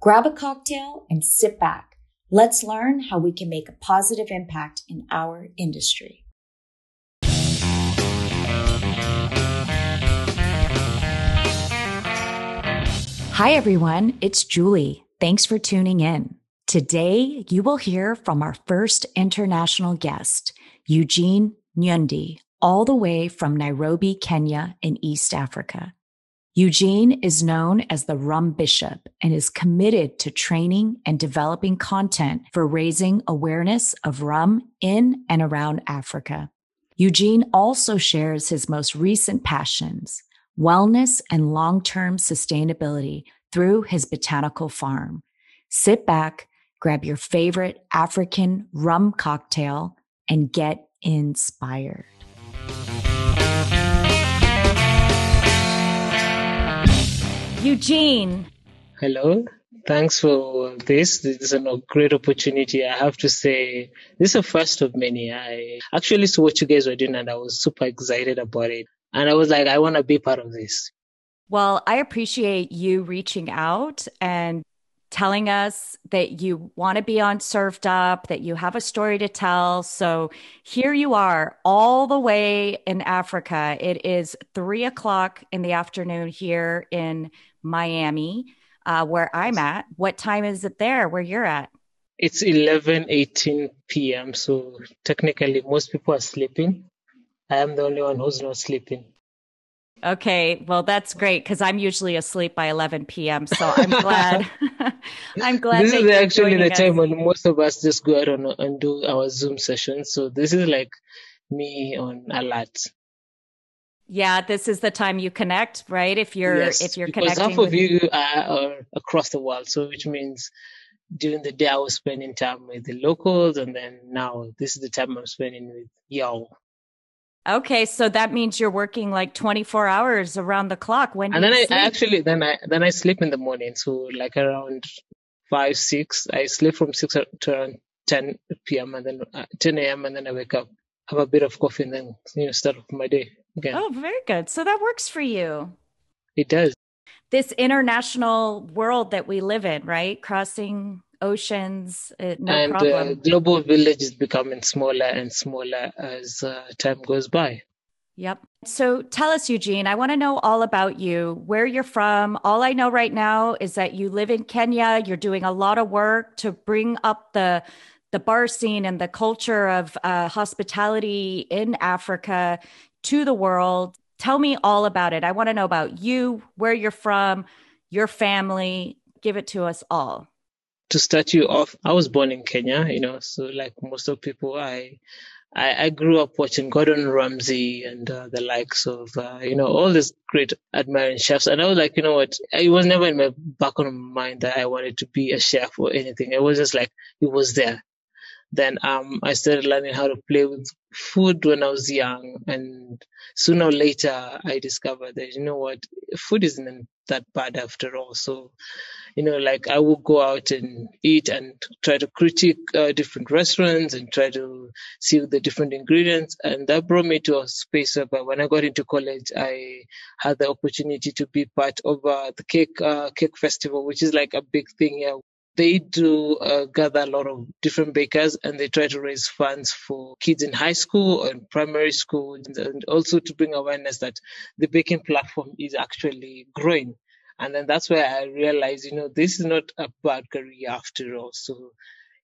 Grab a cocktail and sit back. Let's learn how we can make a positive impact in our industry. Hi, everyone. It's Julie. Thanks for tuning in. Today, you will hear from our first international guest, Eugene Nyaundi, all the way from Nairobi, Kenya, in East Africa. Eugene is known as the Rum Bishop and is committed to training and developing content for raising awareness of rum in and around Africa. Eugene also shares his most recent passions, wellness and long-term sustainability through his botanical farm. Sit back, grab your favorite African rum cocktail and get inspired. Eugene. Hello. Thanks for this. This is a great opportunity. I have to say, this is the first of many. I actually saw what you guys were doing and I was super excited about it. And I was like, I want to be part of this. Well, I appreciate you reaching out and telling us that you want to be on Served Up, that you have a story to tell. So here you are, all the way in Africa. It is three o'clock in the afternoon here in Miami, uh, where I'm at. What time is it there where you're at? It's 11, 18 p.m. So technically, most people are sleeping. I am the only one who's not sleeping. Okay, well that's great because I'm usually asleep by 11 p.m. So I'm glad. I'm glad. This is actually the us. time when most of us just go out and, and do our Zoom sessions. So this is like me on alert. Yeah, this is the time you connect, right? If you're yes, if you're because connecting. half of you are, are across the world, so which means during the day I was spending time with the locals, and then now this is the time I'm spending with y'all. Okay, so that means you're working like 24 hours around the clock. When and then I, actually then I then I sleep in the morning, so like around five six. I sleep from six to around 10 p.m. and then uh, 10 a.m. and then I wake up, have a bit of coffee, and then you know start off my day again. Oh, very good. So that works for you. It does. This international world that we live in, right? Crossing oceans, uh, no and, problem. And uh, global village is becoming smaller and smaller as uh, time goes by. Yep. So tell us, Eugene, I want to know all about you, where you're from. All I know right now is that you live in Kenya. You're doing a lot of work to bring up the the bar scene and the culture of uh, hospitality in Africa to the world. Tell me all about it. I want to know about you, where you're from, your family. Give it to us all to start you off, I was born in Kenya, you know, so like most of people, I, I, I grew up watching Gordon Ramsay and uh, the likes of, uh, you know, all these great admiring chefs. And I was like, you know what? It was never in my back of my mind that I wanted to be a chef or anything. It was just like, it was there. Then um, I started learning how to play with food when I was young, and sooner or later I discovered that you know what, food isn't that bad after all. So, you know, like I would go out and eat and try to critique uh, different restaurants and try to see the different ingredients, and that brought me to a space where when I got into college, I had the opportunity to be part of uh, the cake uh, cake festival, which is like a big thing here they do uh, gather a lot of different bakers and they try to raise funds for kids in high school and primary school and also to bring awareness that the baking platform is actually growing. And then that's where I realized, you know, this is not a bad career after all. So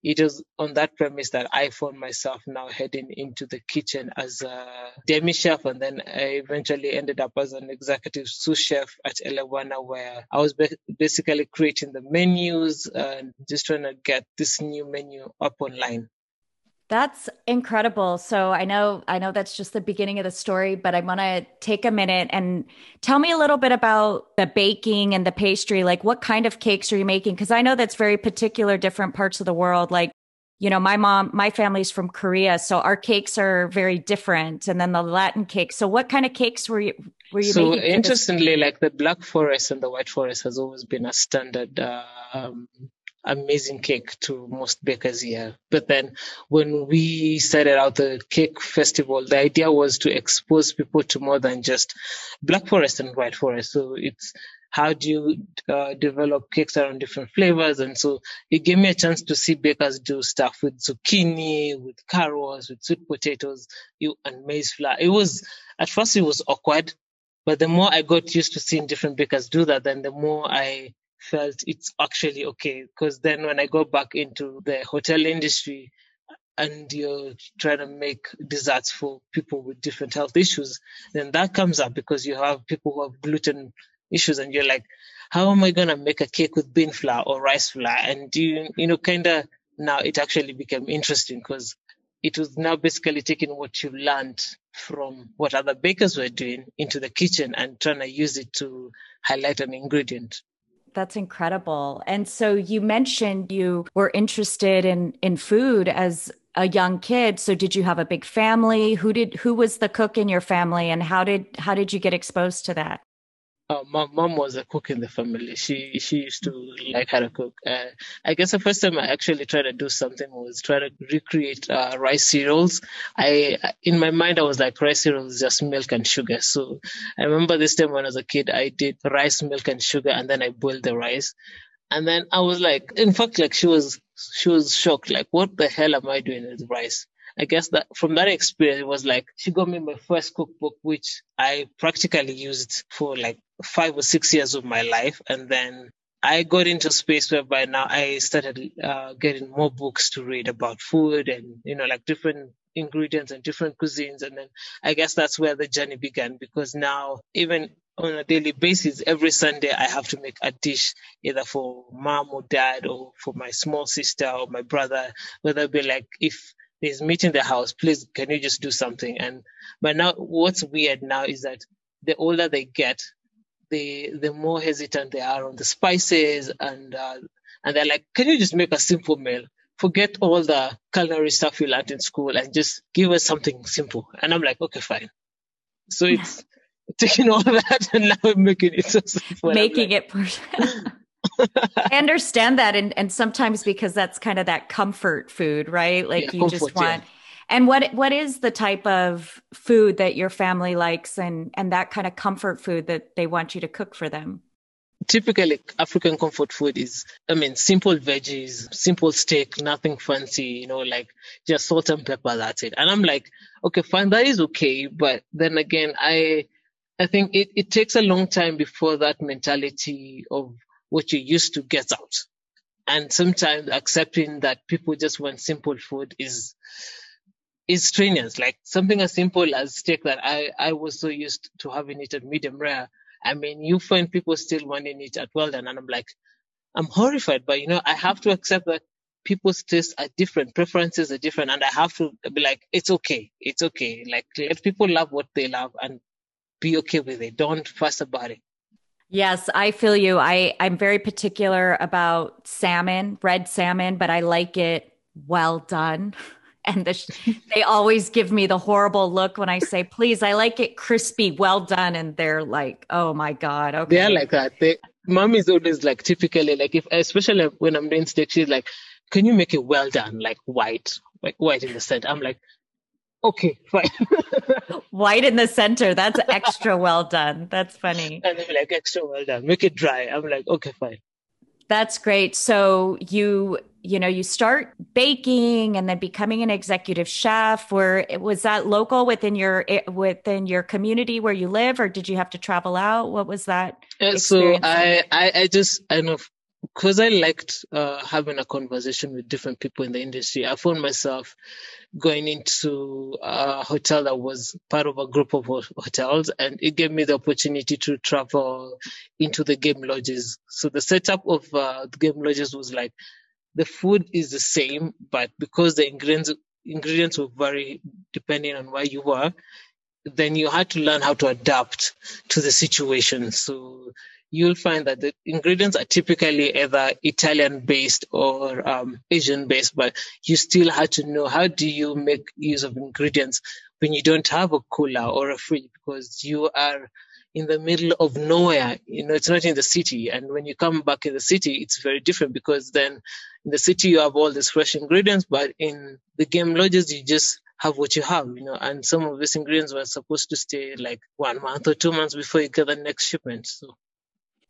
it was on that premise that I found myself now heading into the kitchen as a demi chef, and then I eventually ended up as an executive sous chef at Elewana, where I was basically creating the menus and just trying to get this new menu up online. That's incredible. So I know I know that's just the beginning of the story, but I want to take a minute and tell me a little bit about the baking and the pastry. Like what kind of cakes are you making? Because I know that's very particular different parts of the world. Like, you know, my mom, my family's from Korea, so our cakes are very different. And then the Latin cakes. So what kind of cakes were you were you so interestingly, like the black forest and the white forest has always been a standard um, amazing cake to most bakers here. But then when we started out the cake festival, the idea was to expose people to more than just black forest and white forest. So it's how do you uh, develop cakes around different flavors? And so it gave me a chance to see bakers do stuff with zucchini, with carrots, with sweet potatoes, you and maize flour. It was, at first it was awkward, but the more I got used to seeing different bakers do that, then the more I felt it's actually okay. Because then when I go back into the hotel industry and you're trying to make desserts for people with different health issues, then that comes up because you have people who have gluten issues and you're like, how am I going to make a cake with bean flour or rice flour? And you, you know, kind of now it actually became interesting because it was now basically taking what you learned from what other bakers were doing into the kitchen and trying to use it to highlight an ingredient. That's incredible. And so you mentioned you were interested in in food as a young kid. So did you have a big family? Who did who was the cook in your family and how did how did you get exposed to that? Uh, my mom was a cook in the family. She she used to like how to cook. Uh, I guess the first time I actually tried to do something was try to recreate uh, rice cereals. I in my mind I was like rice cereals is just milk and sugar. So I remember this time when I was a kid I did rice, milk and sugar, and then I boiled the rice. And then I was like, in fact, like she was she was shocked, like what the hell am I doing with rice? I guess that from that experience, it was like she got me my first cookbook, which I practically used for like five or six years of my life. And then I got into space where by now I started uh, getting more books to read about food and, you know, like different ingredients and different cuisines. And then I guess that's where the journey began because now even on a daily basis, every Sunday I have to make a dish either for mom or dad or for my small sister or my brother, whether it be like if there's meat in the house. Please, can you just do something? And but now, what's weird now is that the older they get, the the more hesitant they are on the spices, and uh, and they're like, can you just make a simple meal? Forget all the culinary stuff you learned in school and just give us something simple. And I'm like, okay, fine. So it's taking all that and now making it so simple. Making like, it. I understand that. And, and sometimes because that's kind of that comfort food, right? Like yeah, you comfort, just want. Yeah. And what what is the type of food that your family likes and and that kind of comfort food that they want you to cook for them? Typically African comfort food is I mean simple veggies, simple steak, nothing fancy, you know, like just salt and pepper, that's it. And I'm like, okay, fine, that is okay. But then again, I I think it, it takes a long time before that mentality of what you used to get out. And sometimes accepting that people just want simple food is is strenuous. Like something as simple as steak that I, I was so used to having it at medium rare. I mean, you find people still wanting it at well done. And I'm like, I'm horrified, but you know, I have to accept that people's tastes are different, preferences are different, and I have to be like, it's okay, it's okay. Like let people love what they love and be okay with it. Don't fuss about it. Yes, I feel you. I, I'm very particular about salmon, red salmon, but I like it well done. And the, they always give me the horrible look when I say, please, I like it crispy, well done. And they're like, oh my God. Okay. They're like that. They, mom is always like typically like if, especially when I'm doing steak, she's like, can you make it well done? Like white, like white in the center. I'm like, okay, fine. White in the center. That's extra well done. That's funny. And they're like, extra well done. Make it dry. I'm like, okay, fine. That's great. So you, you know, you start baking and then becoming an executive chef. Where was that local within your eh, within your community where you live, or did you have to travel out? What was that? So I, I, I just I know because I liked uh, having a conversation with different people in the industry. I found myself going into a hotel that was part of a group of hotels and it gave me the opportunity to travel into the game lodges. So the setup of uh, the game lodges was like the food is the same, but because the ingredients ingredients will vary depending on where you were, then you had to learn how to adapt to the situation. So you'll find that the ingredients are typically either Italian based or um, Asian based, but you still have to know how do you make use of ingredients when you don't have a cooler or a fridge because you are in the middle of nowhere. You know, it's not in the city. And when you come back in the city, it's very different because then in the city you have all these fresh ingredients, but in the game lodges you just have what you have, you know, and some of these ingredients were supposed to stay like one month or two months before you get the next shipment. So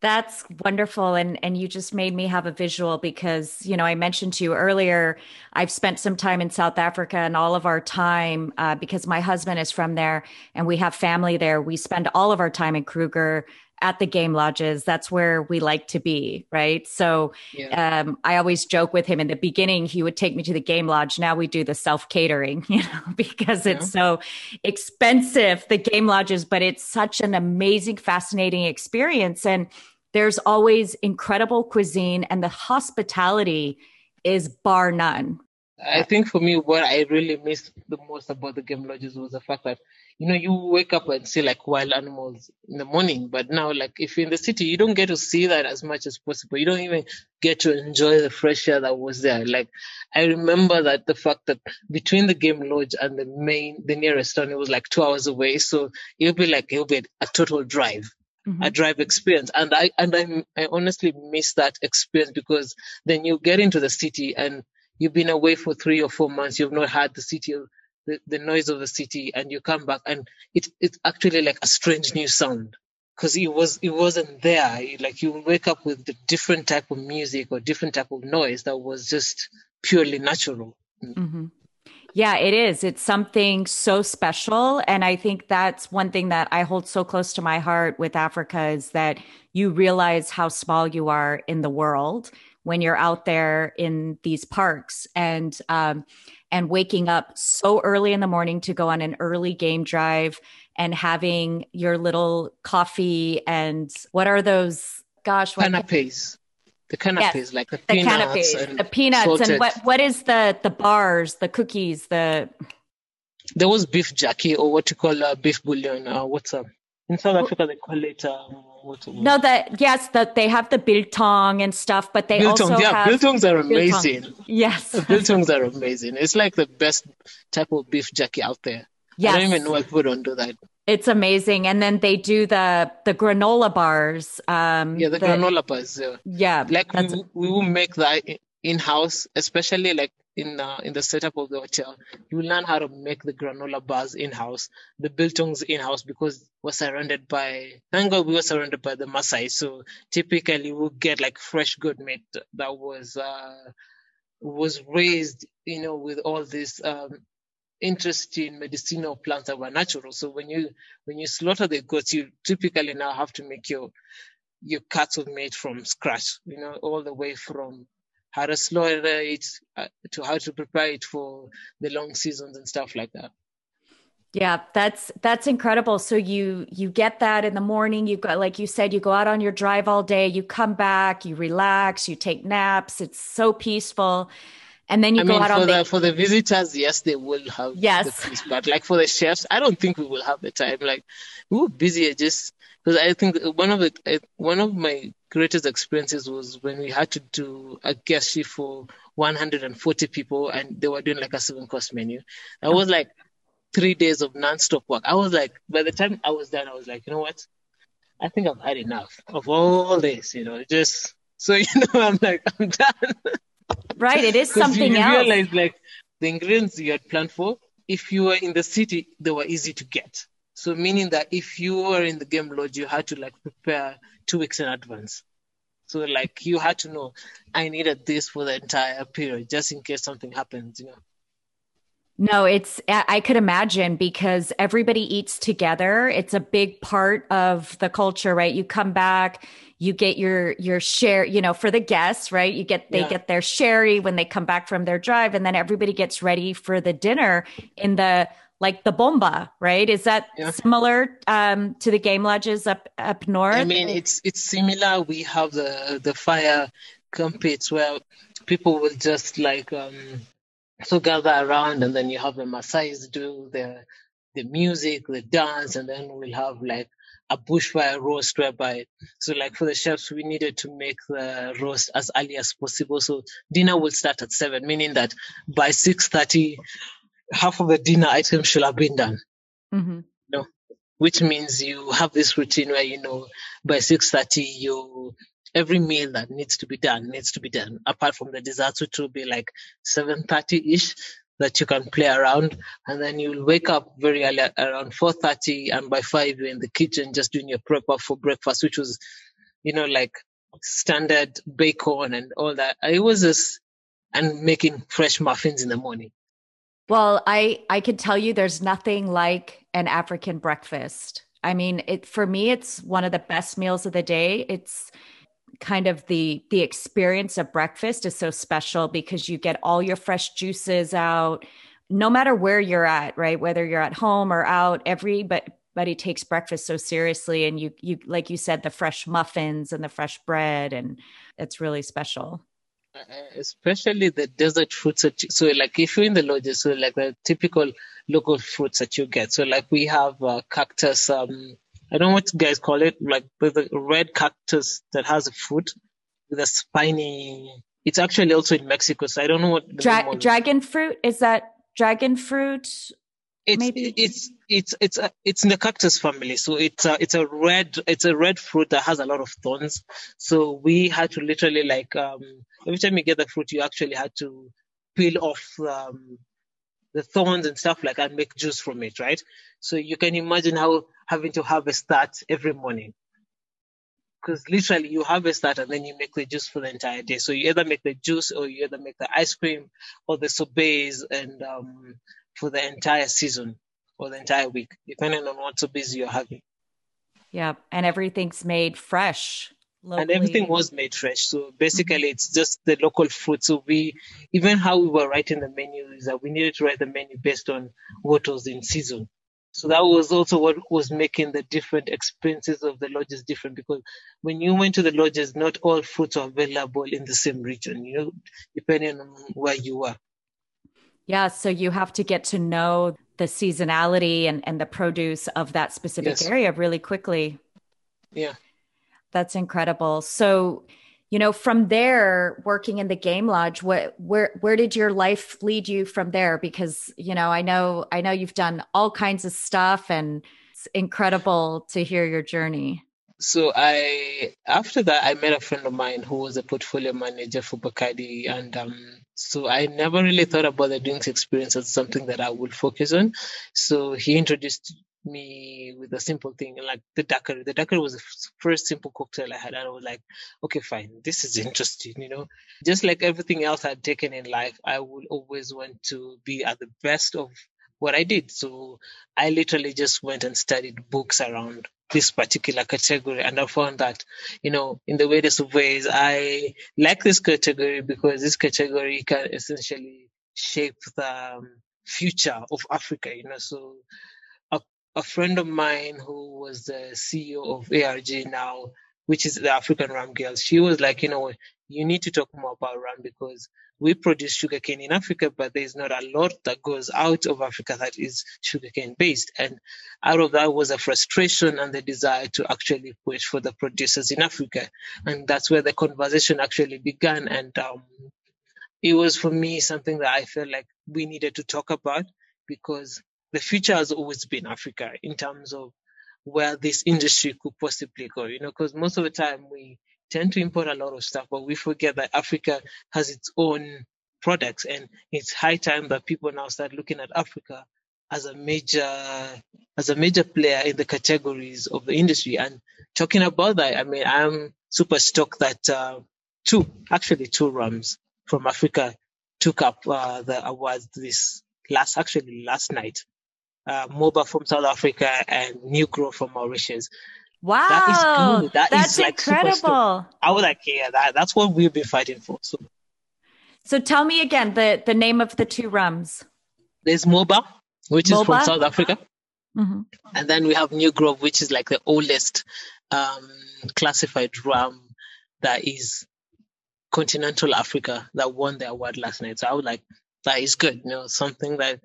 that's wonderful. And, and you just made me have a visual because, you know, I mentioned to you earlier, I've spent some time in South Africa and all of our time, uh, because my husband is from there and we have family there. We spend all of our time in Kruger at the game lodges. That's where we like to be, right? So yeah. um, I always joke with him in the beginning, he would take me to the game lodge. Now we do the self catering, you know, because it's so expensive, the game lodges, but it's such an amazing, fascinating experience. And there's always incredible cuisine, and the hospitality is bar none. I think for me, what I really missed the most about the game lodges was the fact that, you know, you wake up and see like wild animals in the morning, but now, like, if you're in the city, you don't get to see that as much as possible. You don't even get to enjoy the fresh air that was there. Like, I remember that the fact that between the game lodge and the main, the nearest town, it was like two hours away. So it'll be like, it'll be a total drive mm-hmm. a drive experience. And I and I I honestly miss that experience because then you get into the city and you've been away for three or four months. You've not had the city, the, the noise of the city, and you come back and it it's actually like a strange new sound because it was it wasn't there. Like you wake up with the different type of music or different type of noise that was just purely natural. Mm-hmm. Yeah, it is. It's something so special. And I think that's one thing that I hold so close to my heart with Africa is that you realize how small you are in the world when you're out there in these parks and, um, and waking up so early in the morning to go on an early game drive and having your little coffee and what are those? Gosh, what canapes the canapes, yes, like the, the peanuts canapes, and the peanuts, salted. and what what is the the bars, the cookies, the. There was beef jerky or what you call uh, beef bouillon. Uh, what's up? In South Africa, they call it. Um, what, no, that yes, that they have the biltong and stuff, but they biltongs, also yeah, have biltongs are amazing. Biltong. Yes, biltongs are amazing. It's like the best type of beef jerky out there. Yes. I don't even know why people don't do that. It's amazing. And then they do the the granola bars. Um, yeah, the, the granola bars. Yeah, yeah like we, we will make that in house, especially like in uh, in the setup of the hotel. You learn how to make the granola bars in house, the biltongs in house because we're surrounded by. Thank God we were surrounded by the Maasai. So typically we'll get like fresh good meat that was. Uh, was raised, you know, with all this um, interest in medicinal plants that were natural. So when you when you slaughter the goats, you typically now have to make your your cattle made from scratch. You know, all the way from how to slaughter it uh, to how to prepare it for the long seasons and stuff like that. Yeah, that's that's incredible. So you you get that in the morning, you go like you said you go out on your drive all day, you come back, you relax, you take naps. It's so peaceful and then you I go mean, out for on the, the, for the visitors yes they will have yes. but like for the chefs i don't think we will have the time. Like we were busy just because i think one of the one of my greatest experiences was when we had to do a guest shift for 140 people and they were doing like a seven course menu. That was like three days of non-stop work. I was like by the time i was done i was like you know what? I think i've had enough of all this you know just so you know i'm like i'm done Right. It is something you, you else. realize like the ingredients you had planned for, if you were in the city, they were easy to get. So meaning that if you were in the game lodge, you had to like prepare two weeks in advance. So like you had to know I needed this for the entire period just in case something happens, you know. No, it's, I could imagine because everybody eats together. It's a big part of the culture, right? You come back, you get your, your share, you know, for the guests, right? You get, they yeah. get their sherry when they come back from their drive and then everybody gets ready for the dinner in the, like the boma, right? Is that yeah. similar um, to the game lodges up up north? I mean, it's it's similar. We have the the fire compete where people will just like um, So gather around and then you have the Maasais do the the music, the dance, and then we'll have like a bushfire roast whereby so like for the chefs we needed to make the roast as early as possible. So dinner will start at seven, meaning that by six thirty half of the dinner items should have been done. Mm-hmm. You know, which means you have this routine where you know by six thirty you every meal that needs to be done needs to be done. Apart from the desserts, which will be like seven thirty ish that you can play around, and then you'll wake up very early around four thirty, and by five you're in the kitchen just doing your prep up for breakfast, which was, you know, like standard bacon and all that. It was just and making fresh muffins in the morning. Well, I I could tell you there's nothing like an African breakfast. I mean, it for me it's one of the best meals of the day. It's kind of the the experience of breakfast is so special because you get all your fresh juices out no matter where you're at, right? Whether you're at home or out, everybody takes breakfast so seriously and you you like you said the fresh muffins and the fresh bread and it's really special. Uh, especially the desert fruits that you, so like if you're in the lodges so like the typical local fruits that you get so like we have uh, cactus um i don't know what you guys call it like the red cactus that has a fruit with a spiny it's actually also in mexico so i don't know what Dra- dragon fruit is that dragon fruit it's Maybe. it's it's it's a, it's in the cactus family, so it's a, it's a red it's a red fruit that has a lot of thorns. So we had to literally like um, every time you get the fruit, you actually had to peel off um, the thorns and stuff like and make juice from it, right? So you can imagine how having to harvest that every morning. Because literally you harvest that and then you make the juice for the entire day. So you either make the juice or you either make the ice cream or the sorbets and um, for the entire season or the entire week, depending on what sorbets you're having. Yeah, and everything's made fresh. Locally. And everything was made fresh. So basically, mm-hmm. it's just the local food. So we, even how we were writing the menu, is that we needed to write the menu based on what was in season. So that was also what was making the different experiences of the lodges different because when you went to the lodges, not all fruits are available in the same region, you know, depending on where you were. Yeah, so you have to get to know the seasonality and, and the produce of that specific yes. area really quickly. Yeah. That's incredible. So, you know, from there, working in the game lodge, what where where did your life lead you from there? Because, you know, I know I know you've done all kinds of stuff and it's incredible to hear your journey. So I after that I met a friend of mine who was a portfolio manager for Bacardi and um so I never really thought about the drinks experience as something that I would focus on. So he introduced me with a simple thing like the daiquiri. The daiquiri was the first simple cocktail I had, and I was like, okay, fine, this is interesting, you know. Just like everything else I'd taken in life, I would always want to be at the best of what I did. So I literally just went and studied books around this particular category. And I found that, you know, in the weirdest of ways, I like this category because this category can essentially shape the um, future of Africa, you know. So a, friend of mine who was the CEO of ARG now, which is the African Rum Girls, she was like, you know, you need to talk more about rum because we produce sugarcane in Africa, but there's not a lot that goes out of Africa that is sugarcane based. And out of that was a frustration and the desire to actually push for the producers in Africa. And that's where the conversation actually began. And um, it was for me something that I felt like we needed to talk about because the future has always been Africa in terms of where this industry could possibly go, you know, because most of the time we tend to import a lot of stuff, but we forget that Africa has its own products and it's high time that people now start looking at Africa as a major as a major player in the categories of the industry. And talking about that, I mean, I'm super stoked that uh, two, actually two rums from Africa took up uh, the awards this last, actually last night. Uh, Mhoba from South Africa and New Grove from Mauritius. Wow, that is good. That that's is like incredible. I was like, yeah, that, that's what we've been fighting for. So, so tell me again the the name of the two rums. There's Mhoba, which Mhoba? is from South Africa, mm-hmm. and then we have New Grove, which is like the oldest um, classified rum that is continental Africa that won the award last night. So I was like, that is good, you know, something that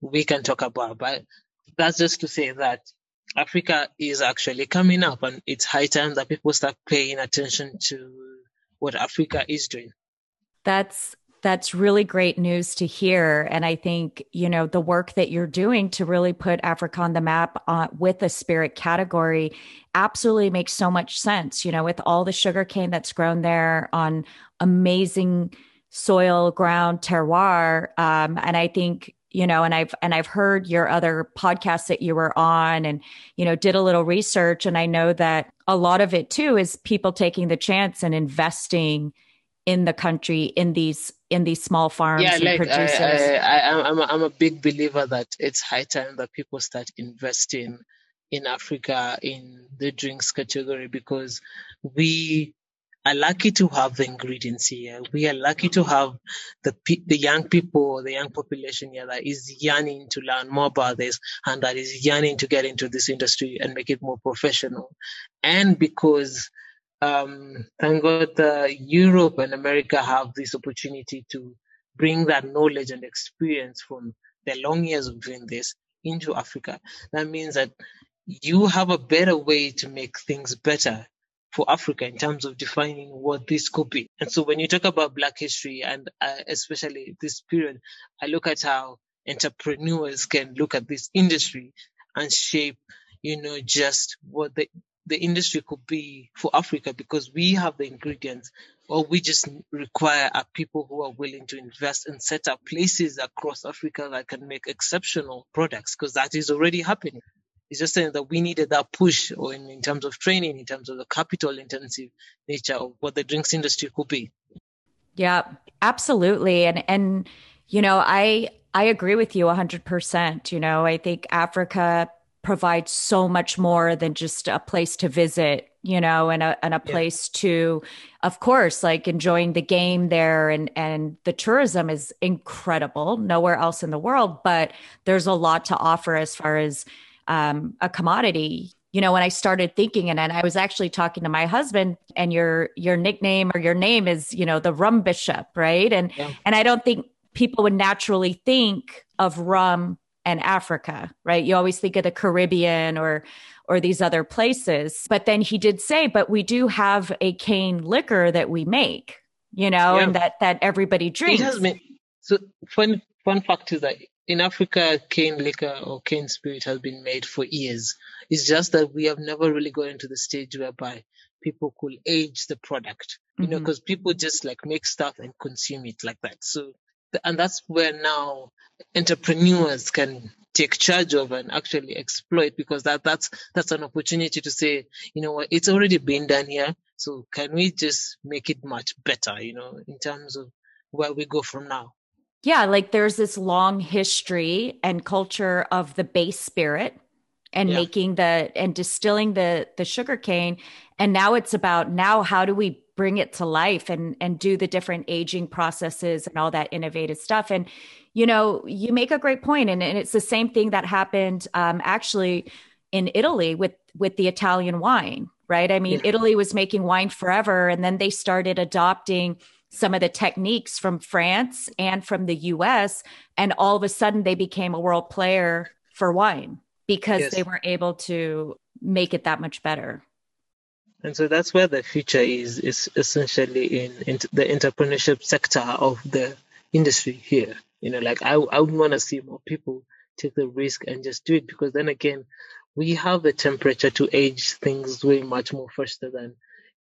we can talk about. But that's just to say that Africa is actually coming up and it's high time that people start paying attention to what Africa is doing. That's that's really great news to hear. And I think, you know, the work that you're doing to really put Africa on the map uh, with the spirit category absolutely makes so much sense, you know, with all the sugarcane that's grown there on amazing soil, ground, terroir. Um, and I think, you know, and I've, and I've heard your other podcasts that you were on and, you know, did a little research. And I know that a lot of it too is people taking the chance and investing in the country in these in these small farms yeah, and like producers. I, I, I'm, a, I'm a big believer that it's high time that people start investing in Africa in the drinks category because we are lucky to have the ingredients here. We are lucky to have the the young people, the young population here that is yearning to learn more about this and that is yearning to get into this industry and make it more professional. And because um, thank God uh, Europe and America have this opportunity to bring that knowledge and experience from their long years of doing this into Africa. That means that you have a better way to make things better for Africa in terms of defining what this could be. And so when you talk about Black history and uh, especially this period, I look at how entrepreneurs can look at this industry and shape, you know, just what the the industry could be for Africa because we have the ingredients. All we just require are people who are willing to invest and set up places across Africa that can make exceptional products because that is already happening. It's just saying that we needed that push or in, in terms of training, in terms of the capital intensive nature of what the drinks industry could be. Yeah, absolutely. And, and, you know, I, I agree with you 100%. You know, I think Africa provides so much more than just a place to visit you know and a and a place yeah. to of course like enjoying the game there and and the tourism is incredible nowhere else in the world but there's a lot to offer as far as um, a commodity you know when i started thinking and, and i was actually talking to my husband and your your nickname or your name is you know the rum bishop right and yeah. and i don't think people would naturally think of rum and Africa, right? You always think of the Caribbean or or these other places. But then he did say, but we do have a cane liquor that we make, you know, yeah. and that that everybody drinks. It has been, so fun fun fact is that in Africa, cane liquor or cane spirit has been made for years. It's just that we have never really gotten to the stage whereby people could age the product, you mm-hmm. know, because people just like make stuff and consume it like that. So, and that's where now entrepreneurs can take charge of and actually exploit because that that's that's an opportunity to say you know what it's already been done here so can we just make it much better you know in terms of where we go from now yeah like there's this long history and culture of the base spirit and yeah. making the and distilling the the sugar cane and now it's about now how do we bring it to life and and do the different aging processes and all that innovative stuff and you know, you make a great point, and, and it's the same thing that happened um, actually in Italy with with the Italian wine, right? I mean, yeah. Italy was making wine forever, and then they started adopting some of the techniques from France and from the US, and all of a sudden they became a world player for wine because yes. they were able to make it that much better. And so that's where the future is, is essentially in, in the entrepreneurship sector of the industry here. You know, like I, I would want to see more people take the risk and just do it because then again, we have the temperature to age things way much more faster than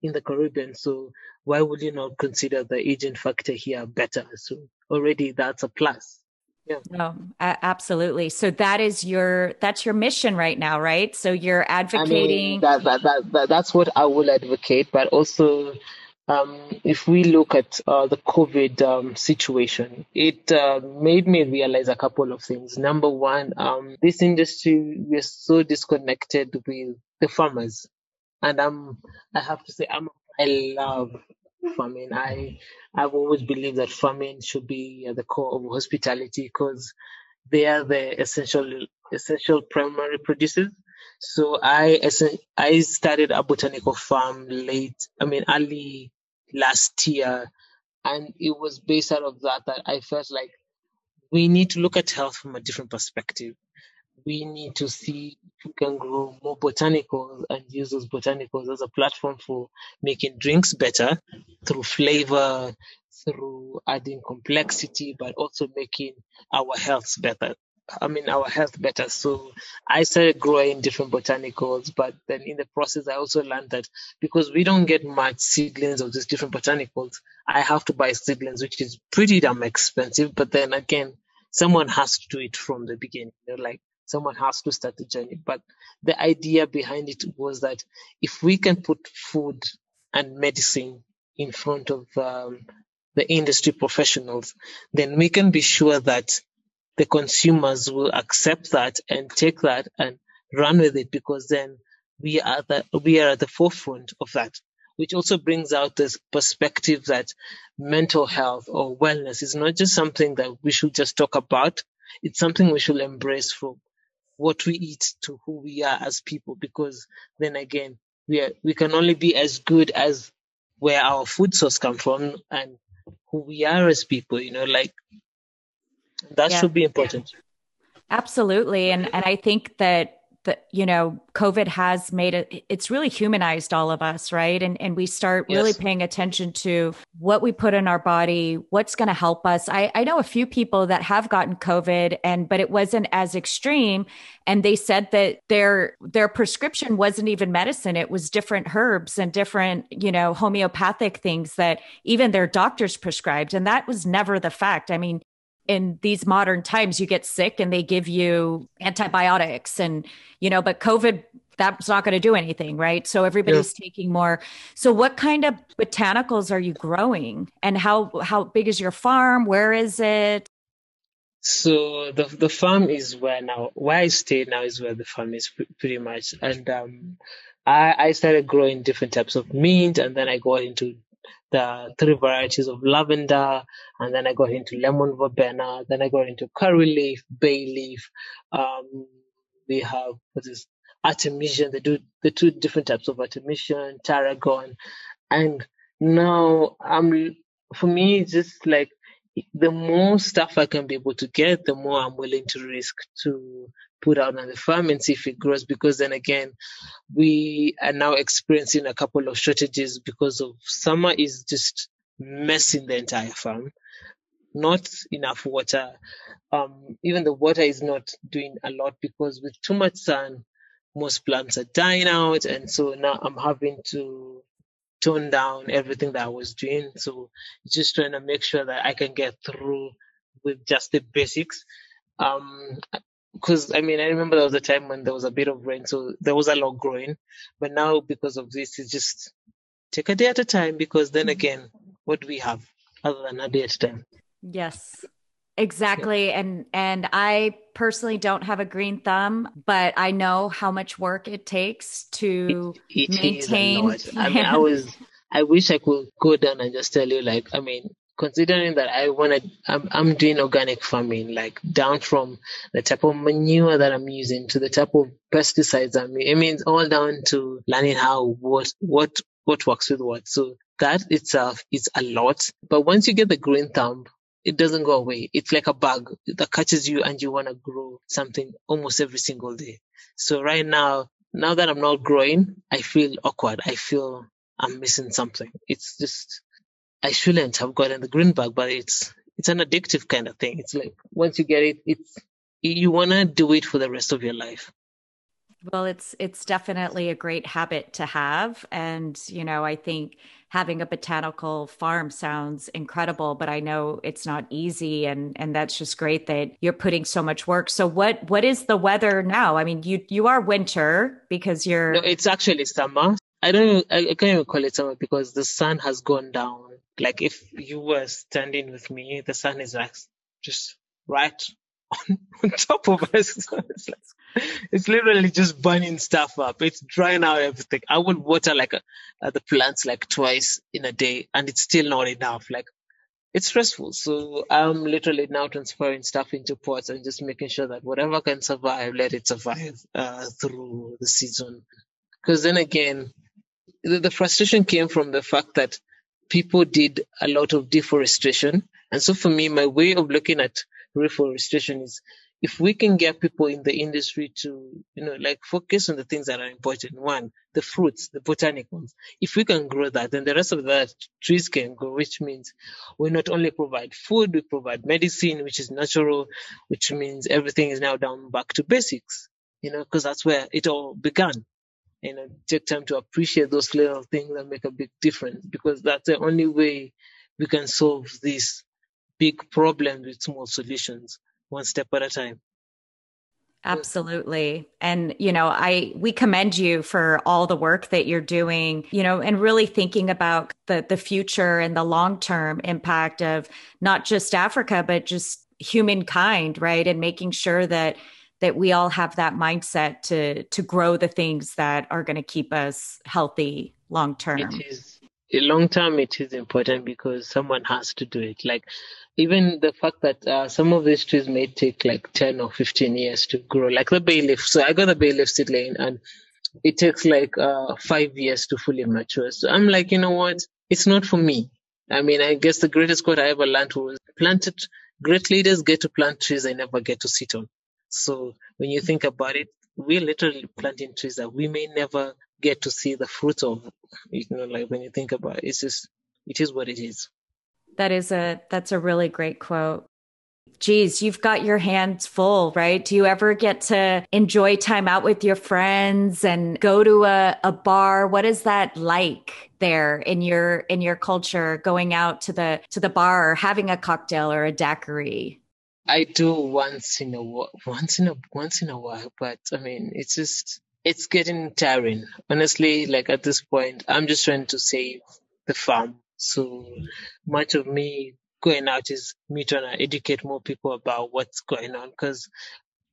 in the Caribbean. So why would you not consider the aging factor here better? So already that's a plus. Yeah. No, absolutely. So that is your that's your mission right now, right? So you're advocating. I mean, that, that, that, that, that's what I will advocate, but also um, if we look at uh, the COVID um, situation, it uh, made me realize a couple of things. Number one, um, this industry we're so disconnected with the farmers, and I'm I have to say I'm I love farming. I I've always believed that farming should be at the core of hospitality because they are the essential essential primary producers. So I I started a botanical farm late, I mean early last year, and it was based out of that that I felt like we need to look at health from a different perspective. We need to see if we can grow more botanicals and use those botanicals as a platform for making drinks better through flavor, through adding complexity, but also making our health better. I mean, our health better. So I started growing different botanicals, but then in the process, I also learned that because we don't get much seedlings of these different botanicals, I have to buy seedlings, which is pretty damn expensive. But then again, someone has to do it from the beginning. Know, like someone has to start the journey. But the idea behind it was that if we can put food and medicine in front of um, the industry professionals, then we can be sure that the consumers will accept that and take that and run with it because then we are the, we are at the forefront of that which also brings out this perspective that mental health or wellness is not just something that we should just talk about it's something we should embrace from what we eat to who we are as people because then again we are we can only be as good as where our food source come from and who we are as people you know like that yeah. should be important. Absolutely. And and I think that that you know covid has made it it's really humanized all of us right? And and we start really paying attention to what we put in our body what's going to help us. I i know a few people that have gotten covid and but it wasn't as extreme. And they said that their their prescription wasn't even medicine. It was different herbs and different you know homeopathic things that even their doctors prescribed. And that was never the fact. I mean in these modern times you get sick and they give you antibiotics and you know but covid that's not going to do anything right? So everybody's yeah. taking more. So what kind of botanicals are you growing? And how how big is your farm? Where is it? So the the farm is where now where I stay now is where the farm is pretty much. And um I I started growing different types of mint and then I got into the three varieties of lavender, and then I got into lemon verbena, then I got into curry leaf, bay leaf. Um, we have what is artemisian, do the two different types of artemisian, tarragon, and now I'm for me just like the more stuff I can be able to get, the more I'm willing to risk to put out on the farm and see if it grows. Because then again, we are now experiencing a couple of shortages because of summer is just messing the entire farm. Not enough water. Um, even the water is not doing a lot because with too much sun, most plants are dying out. And so now I'm having to tone down everything that I was doing. So just trying to make sure that I can get through with just the basics. Um, because I mean, I remember there was a time when there was a bit of rain, so there was a lot growing. But now, because of this, it's just take a day at a time. Because then mm-hmm. again, what do we have other than a day at a time? Yes, exactly. Yeah. And and I personally don't have a green thumb, but I know how much work it takes to it, it maintain. I mean, I was. I wish I could go down and just tell you, like, I mean, considering that I want to, I'm, I'm doing organic farming, like down from the type of manure that I'm using to the type of pesticides I'm using. It means all down to learning how, what, what, what works with what. So that itself is a lot. But once you get the green thumb, it doesn't go away. It's like a bug that catches you and you want to grow something almost every single day. So right now, now that I'm not growing, I feel awkward. I feel I'm missing something. It's just I shouldn't have gotten the green bag, but it's it's an addictive kind of thing. It's like once you get it, it's you wanna do it for the rest of your life. Well, it's it's definitely a great habit to have, and you know, I think having a botanical farm sounds incredible, but I know it's not easy, and and that's just great that you're putting so much work. So, what what is the weather now? I mean, you you are winter because you're. No, it's actually summer. I don't. I, I can't even call it summer because the sun has gone down like if you were standing with me, the sun is like just right on, on top of us. it's, like, it's literally just burning stuff up. It's drying out everything. I would water like a, uh, the plants like twice in a day, and it's still not enough. Like it's stressful. So I'm literally now transferring stuff into pots and just making sure that whatever can survive, let it survive uh, through the season. Because then again, the, the frustration came from the fact that people did a lot of deforestation. And so for me, my way of looking at reforestation is if we can get people in the industry to, you know, like focus on the things that are important. One, the fruits, the botanic ones. If we can grow that, then the rest of the trees can grow, which means we not only provide food, we provide medicine, which is natural, which means everything is now down back to basics, you know, because that's where it all began. You know, take time to appreciate those little things that make a big difference because that's the only way we can solve these big problems with small solutions one step at a time. Absolutely. And, you know, I, we commend you for all the work that you're doing, you know, and really thinking about the, the future and the long term impact of not just Africa, but just humankind, right? And making sure that, that we all have that mindset to, to grow the things that are going to keep us healthy long term. It is long term. It is important because someone has to do it. Like even the fact that uh, some of these trees may take like 10 or 15 years to grow, like the bay leaf. So I got the bay leaf seedling and it takes like uh, five years to fully mature. So I'm like, you know what? It's not for me. I mean, I guess the greatest quote I ever learned was planted, great leaders get to plant trees they never get to sit on. So when you think about it, we're literally planting trees that we may never get to see the fruit of. You know, like when you think about it, it's just, it is what it is. That is a that's a really great quote. Geez, you've got your hands full, right? Do you ever get to enjoy time out with your friends and go to a, a bar? What is that like there in your in your culture, going out to the to the bar or having a cocktail or a daiquiri? I do once in a once in a once in a while, but I mean, it's just it's getting tiring. Honestly, like at this point, I'm just trying to save the farm so much of me going out is me trying to educate more people about what's going on because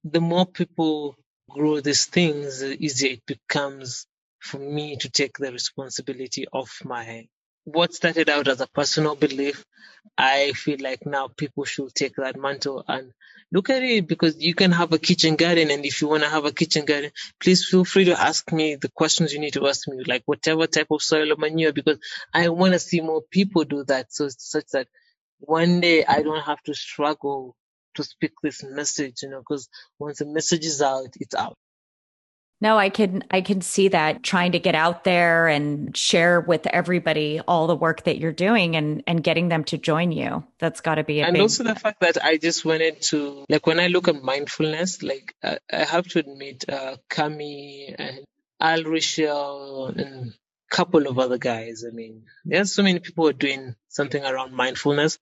the more people grow these things, the easier it becomes for me to take the responsibility off my what started out as a personal belief, I feel like now people should take that mantle and look at it because you can have a kitchen garden. And if you want to have a kitchen garden, please feel free to ask me the questions you need to ask me, like whatever type of soil or manure, because I want to see more people do that. So such that one day I don't have to struggle to speak this message, you know, because once the message is out, it's out. No, I can I can see that trying to get out there and share with everybody all the work that you're doing and and getting them to join you. That's got to be a and big... also the fact that I just wanted to like when I look at mindfulness, like I, I have to admit, uh, Cami and Al Richel and a couple of other guys. I mean, there's so many people who are doing something around mindfulness.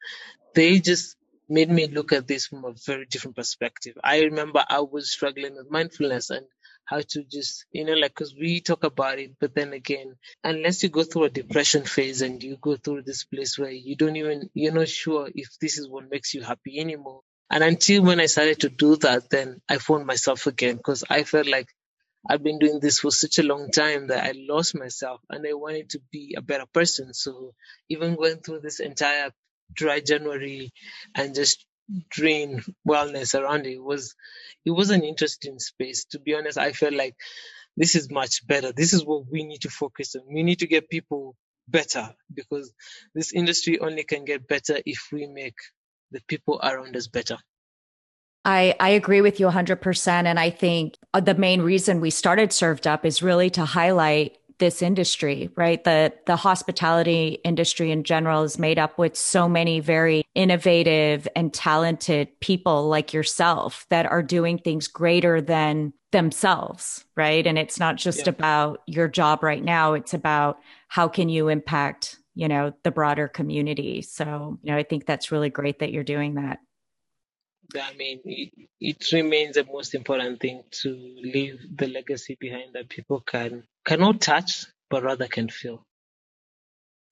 They just made me look at this from a very different perspective. I remember I was struggling with mindfulness and how to just, you know, like, cause we talk about it, but then again, unless you go through a depression phase and you go through this place where you don't even, you're not sure if this is what makes you happy anymore. And until when I started to do that, then I found myself again because I felt like I've been doing this for such a long time that I lost myself and I wanted to be a better person. So even going through this entire dry January and just drain wellness around it. Was it was an interesting space to be honest. I felt like this is much better. This is what we need to focus on. We need to get people better because this industry only can get better if we make the people around us better. I, I agree with you 100%. And I think uh, the main reason we started Served Up is really to highlight this industry, right? The the hospitality industry in general is made up with so many very innovative and talented people like yourself that are doing things greater than themselves, right? And it's not just yeah. about your job right now, it's about how can you impact, you know, the broader community. So, you know, I think that's really great that you're doing that. I mean, it, it, remains the most important thing to leave the legacy behind that people can cannot touch, but rather can feel.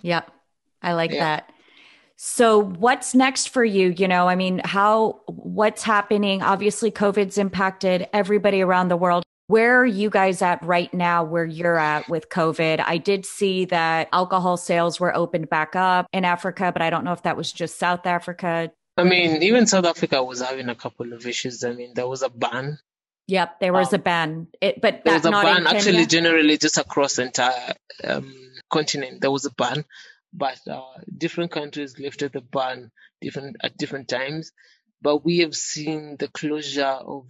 Yeah, I like yeah. that. So, what's next for you? You know, I mean, how, what's happening? Obviously, COVID's impacted everybody around the world. Where are you guys at right now where you're at with COVID? I did see that alcohol sales were opened back up in Africa, but I don't know if that was just South Africa. I mean, even South Africa was having a couple of issues. I mean, there was a ban. Yep, there was um, a ban. It, but there was a ban. Actually, generally, just across the entire um, continent, there was a ban. But uh, different countries lifted the ban different at different times. but we have seen the closure of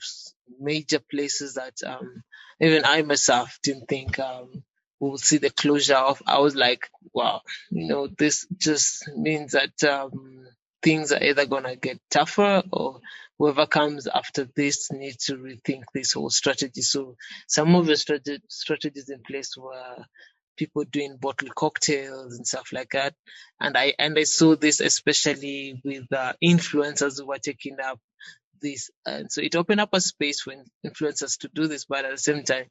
major places that um, even I myself didn't think um, we would see the closure of. I was like, wow, you know, this just means that um, things are either going to get tougher or whoever comes after this needs to rethink this whole strategy. So some of the strate- strategies in place were people doing bottle cocktails and stuff like that. And I and I saw this especially with uh, influencers who were taking up this, and so it opened up a space for influencers to do this. But at the same time,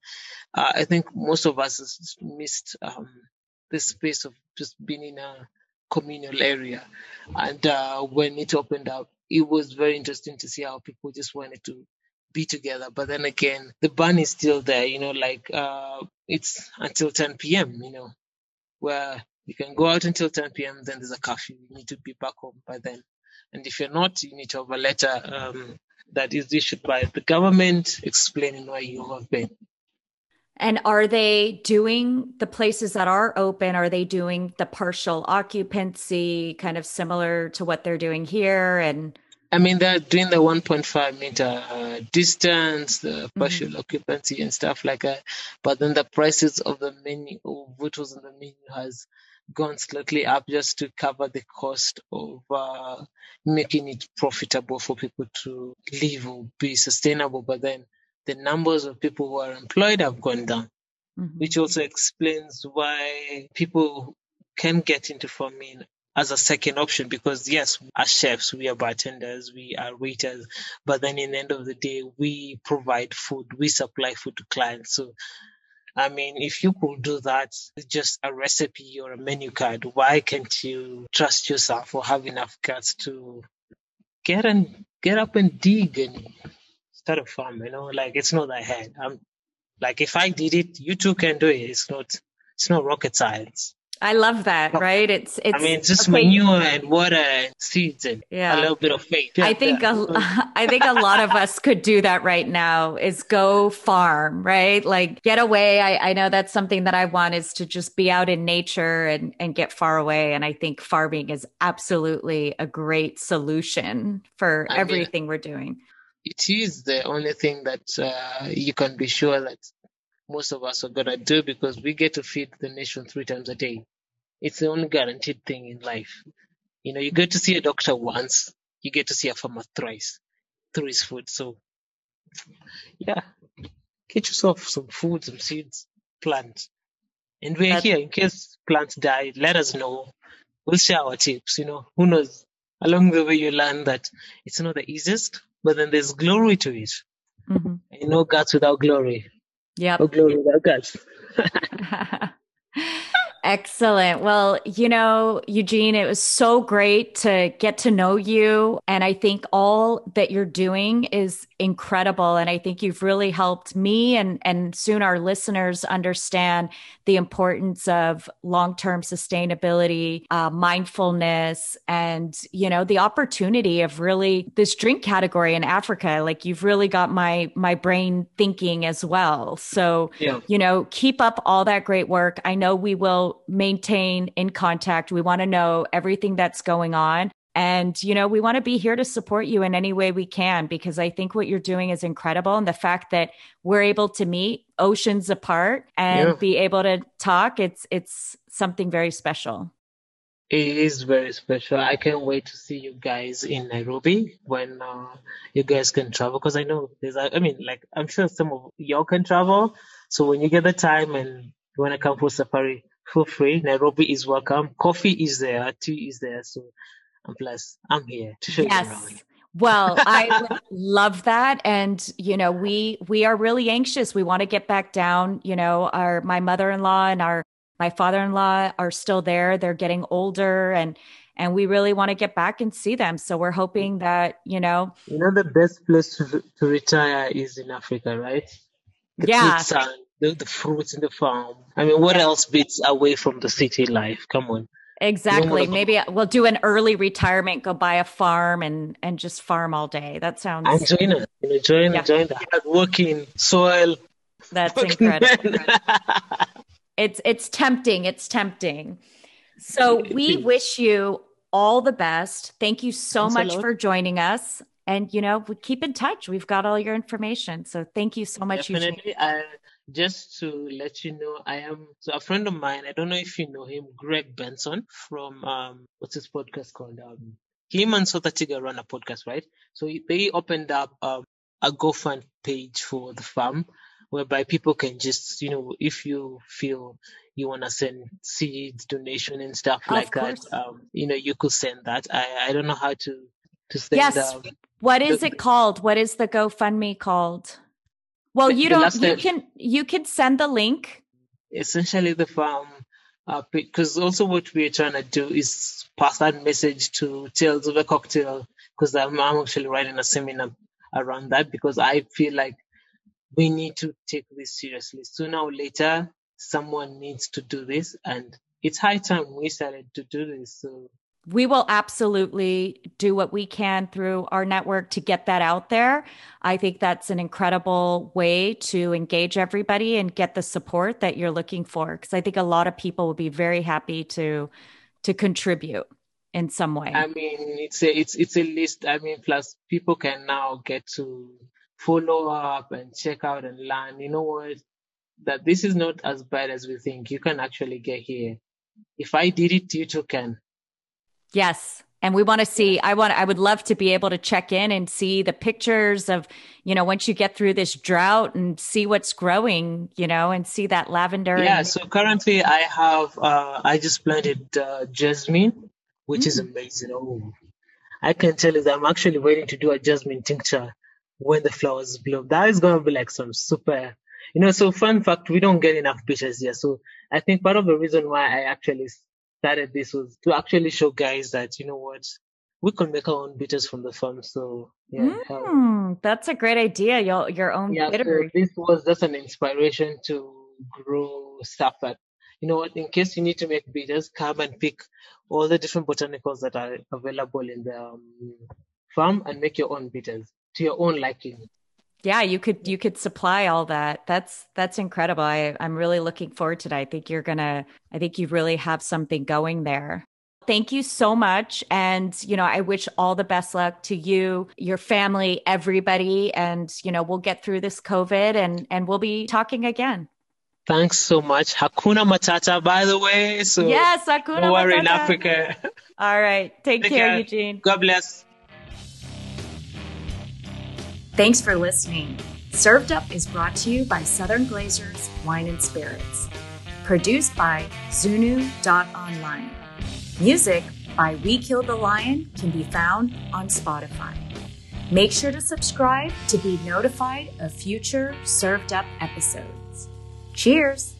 uh, I think most of us missed um, this space of just being in a communal area. And uh, when it opened up, it was very interesting to see how people just wanted to be together. But then again, the ban is still there, you know, like uh, it's until 10 p.m., you know, where you can go out until 10 p.m., then there's a curfew. You need to be back home by then. And if you're not, you need to have a letter um, that is issued by the government explaining why you have been. And are they doing the places that are open? Are they doing the partial occupancy, kind of similar to what they're doing here? And I mean, they're doing the 1.5 meter uh, distance, the partial mm-hmm. occupancy, and stuff like that. But then the prices of the menu, of what was on the menu, has gone slightly up just to cover the cost of uh, making it profitable for people to live or be sustainable. But then the numbers of people who are employed have gone down, mm-hmm. which also explains why people can get into farming as a second option because yes, as chefs, we are bartenders, we are waiters, but then in the end of the day, we provide food, we supply food to clients. So, I mean, if you could do that, just a recipe or a menu card, why can't you trust yourself or have enough guts to get and get up and dig and start a farm? You know, like it's not that hard. I'm like, if I did it, you too can do it. It's not, it's not rocket science. I love that, right? It's it's. I mean, just okay. manure and water and seeds and yeah. a little bit of faith. Yeah, I think a, I think a lot of us could do that right now. Is go farm, right? Like get away. I, I know that's something that I want is to just be out in nature and and get far away. And I think farming is absolutely a great solution for I everything mean, we're doing. It is the only thing that uh, you can be sure that most of us are gonna do because we get to feed the nation three times a day. It's the only guaranteed thing in life. You know, you get to see a doctor once, you get to see a farmer thrice through his food. So, yeah, get yourself some food, some seeds, plant. And we're here in case plants die. Let us know. We'll share our tips. You know, who knows? Along the way, you learn that it's not the easiest, but then there's glory to it. Mm-hmm. You know, God's without glory. Yeah. No glory without God's. Excellent. Well, you know, Eugene, it was so great to get to know you. And I think all that you're doing is incredible. And I think you've really helped me and, and soon our listeners understand the importance of long term sustainability, uh, mindfulness, and, you know, the opportunity of really this drink category in Africa. Like you've really got my, my brain thinking as well. So, yeah. you know, keep up all that great work. I know we will maintain in contact. We want to know everything that's going on. And, you know, we want to be here to support you in any way we can because I think what you're doing is incredible. And the fact that we're able to meet oceans apart and yeah. be able to talk, it's, it's something very special. It is very special. I can't wait to see you guys in Nairobi when uh, you guys can travel because I know there's, I mean, like, I'm sure some of y'all can travel. So when you get the time and you want to come for safari, feel free. Nairobi is welcome. Coffee is there. Tea is there. So and plus, I'm here to show yes. you around. well, I love that. And, you know, we, we are really anxious. We want to get back down, you know, our, my mother-in-law and our, my father-in-law are still there. They're getting older and, and we really want to get back and see them. So we're hoping that, you know, you know, the best place to, to retire is in Africa, right? The yeah. Sun, the, the fruits in the farm. I mean, what else beats away from the city life? Come on. Exactly. Maybe we'll do an early retirement, go buy a farm and and just farm all day. That sounds enjoying it. Enjoying yeah. enjoying the hard working soil. That's incredible. it's it's tempting. It's tempting. So we wish you all the best. Thank you so Thanks much for joining us. and you know, we keep in touch. We've got all your information. So thank you so much. Definitely. Just to let you know, I am so a friend of mine. I don't know if you know him, Greg Benson from um, what's his podcast called? Um, him and Sota Tiga run a podcast, right? So they opened up um, a GoFund page for the farm, whereby people can just, you know, if you feel you want to send seeds, donation, and stuff like that, um, you know, you could send that. I, I don't know how to to send. Yes. What is the, it called? What is the GoFundMe called? Well, you don't. You can you can send the link. Essentially, the farm, uh, because also what we're trying to do is pass that message to Tales of a Cocktail. Because I'm, I'm actually writing a seminar around that because I feel like we need to take this seriously. Sooner or later, someone needs to do this, and it's high time we started to do this. So we will absolutely do what we can through our network to get that out there. I think that's an incredible way to engage everybody and get the support that you're looking for because I think a lot of people will be very happy to to contribute in some way. I mean, it's a it's it's a list. I mean, plus people can now get to follow up and check out and learn. You know what? That this is not as bad as we think. You can actually get here. If I did it, you too can. Yes. And we want to see, I want, I would love to be able to check in and see the pictures of, you know, once you get through this drought and see what's growing, you know, and see that lavender. Yeah. And- so currently I have, uh, I just planted uh, jasmine, which mm. is amazing. Oh, I can tell you that I'm actually waiting to do a jasmine tincture when the flowers bloom. That is going to be like some super, you know, so fun fact, we don't get enough pictures here. So I think part of the reason why I actually started this was to actually show guys that you know what we can make our own bitters from the farm. So yeah, mm, that's a great idea. Your your own yeah, bitter. So this was just an inspiration to grow stuff that you know what. In case you need to make bitters, come and pick all the different botanicals that are available in the um, farm and make your own bitters to your own liking yeah you could you could supply all that. That's that's incredible. I, i'm really looking forward to that. I think you're gonna i think you really have something going there. Thank you so much. And you know i wish all the best luck to you your family everybody. And you know we'll get through this covid and and we'll be talking again. Thanks so much. Hakuna matata by the way. So yes hakuna don't matata. in africa. All right. Take, take care, care. Eugene. God bless Thanks for listening. Served Up is brought to you by Southern Glazers Wine and Spirits. Produced by Zunu.online. Music by We Killed the Lion can be found on Spotify. Make sure to subscribe to be notified of future Served Up episodes. Cheers!